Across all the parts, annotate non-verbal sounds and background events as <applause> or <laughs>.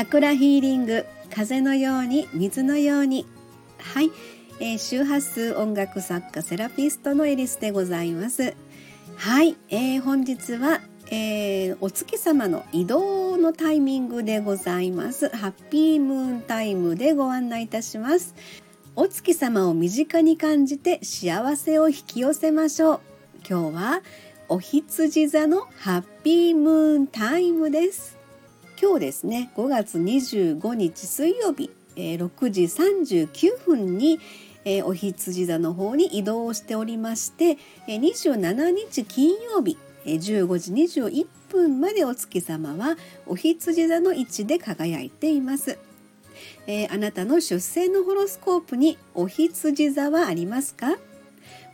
チャクラヒーリング風のように水のように。はい、えー、周波数音楽作家セラピストのエリスでございます。はい、えー、本日は、えー、お月様の移動のタイミングでございます。ハッピームーンタイムでご案内いたします。お月様を身近に感じて幸せを引き寄せましょう。今日はお羊座のハッピームーンタイムです。今日ですね5月25日水曜日、えー、6時39分に、えー、お羊座の方に移動しておりまして、えー、27日金曜日、えー、15時21分までお月様はお羊座の位置で輝いています。えー、あなたの出生のホロスコープにお羊座はありますか？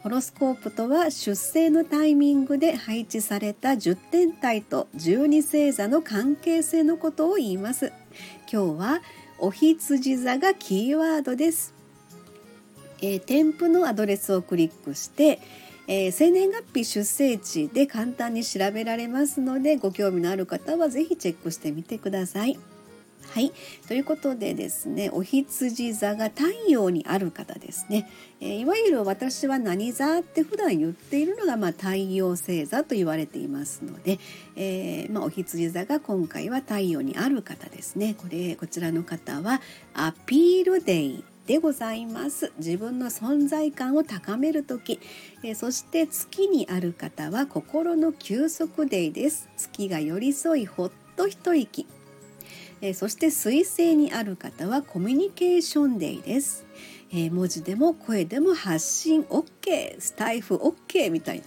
ホロスコープとは出生のタイミングで配置された10天体と12星座の関係性のことを言います今日はお羊座がキーワードです、えー、添付のアドレスをクリックしてえー、生年月日出生地で簡単に調べられますのでご興味のある方は是非チェックしてみてください。はい、ということでですねお羊座が太陽にある方ですね、えー、いわゆる私は何座って普段言っているのが、まあ、太陽星座と言われていますので、えー、まあ、お羊座が今回は太陽にある方ですね。これこちらの方はアピールデイでございます。自分の存在感を高める時、えー、そして月にある方は心の休息デイです。月が寄り添いほっと一息。えー、そして水星にある方はコミュニケーションデイです、えー、文字でも声でも発信 OK スタイフ OK みたいな。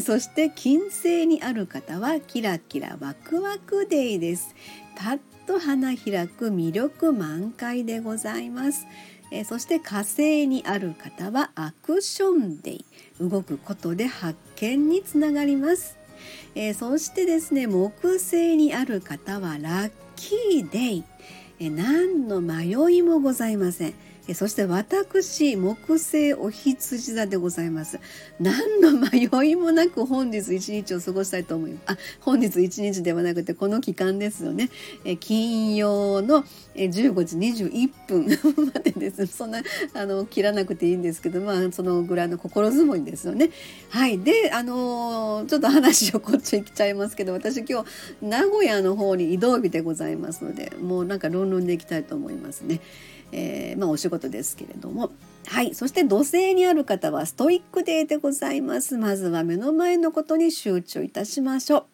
そして金星にある方はキラキラワクワクデイです。パッと花開く魅力満開でございます。えそして火星にある方はアクションデイ。動くことで発見につながります、えー、そしてですね木星にある方はラッキーデイ。え何の迷いもございません。そして私木星お羊座でございます。何の迷いもなく本日一日を過ごしたいと思います。あ本日一日ではなくてこの期間ですよね。金曜の15時21分 <laughs> までです。そんなあの切らなくていいんですけどまあそのぐらいの心づもりですよね。はい。であのちょっと話をこっち行っちゃいますけど私今日名古屋の方に移動日でございますのでもうなんか論論でいきたいと思いますね。えー、まあ、お仕事ですけれどもはいそして土星にある方はストイックデーでございますまずは目の前のことに集中いたしましょう。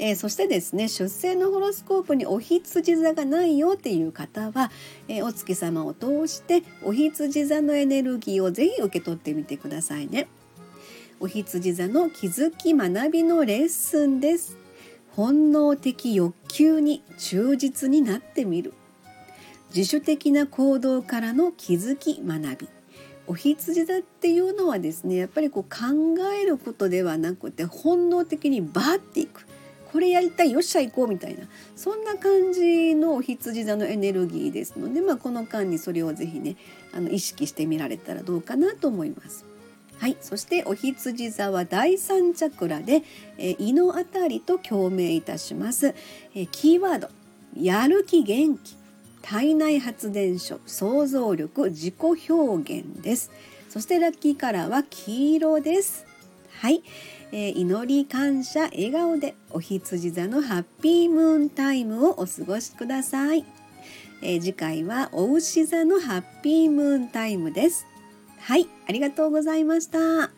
えー、そしてですね出生のホロスコープにお羊座がないよっていう方は、えー、お月様を通してお羊座のエネルギーをぜひ受け取ってみてくださいね。お羊座の気づき学びのレッスンです。本能的欲求に忠実になってみる自主的な行動からの気づき学びお羊座っていうのはですねやっぱりこう考えることではなくて本能的にバーっていくこれやりたいよっしゃ行こうみたいなそんな感じのお羊座のエネルギーですので、まあ、この間にそれをぜひねあの意識してみられたらどうかなと思います。はい、そしてお羊座は第三チャクラで、え胃のあたりと共鳴いたします。えキーワードやる気元気体内発電所想像力自己表現です。そしてラッキーカラーは黄色です。はい、えー、祈り感謝笑顔でお羊座のハッピームーンタイムをお過ごしください、えー、次回はお牛座のハッピームーンタイムです。はい。ありがとうございました。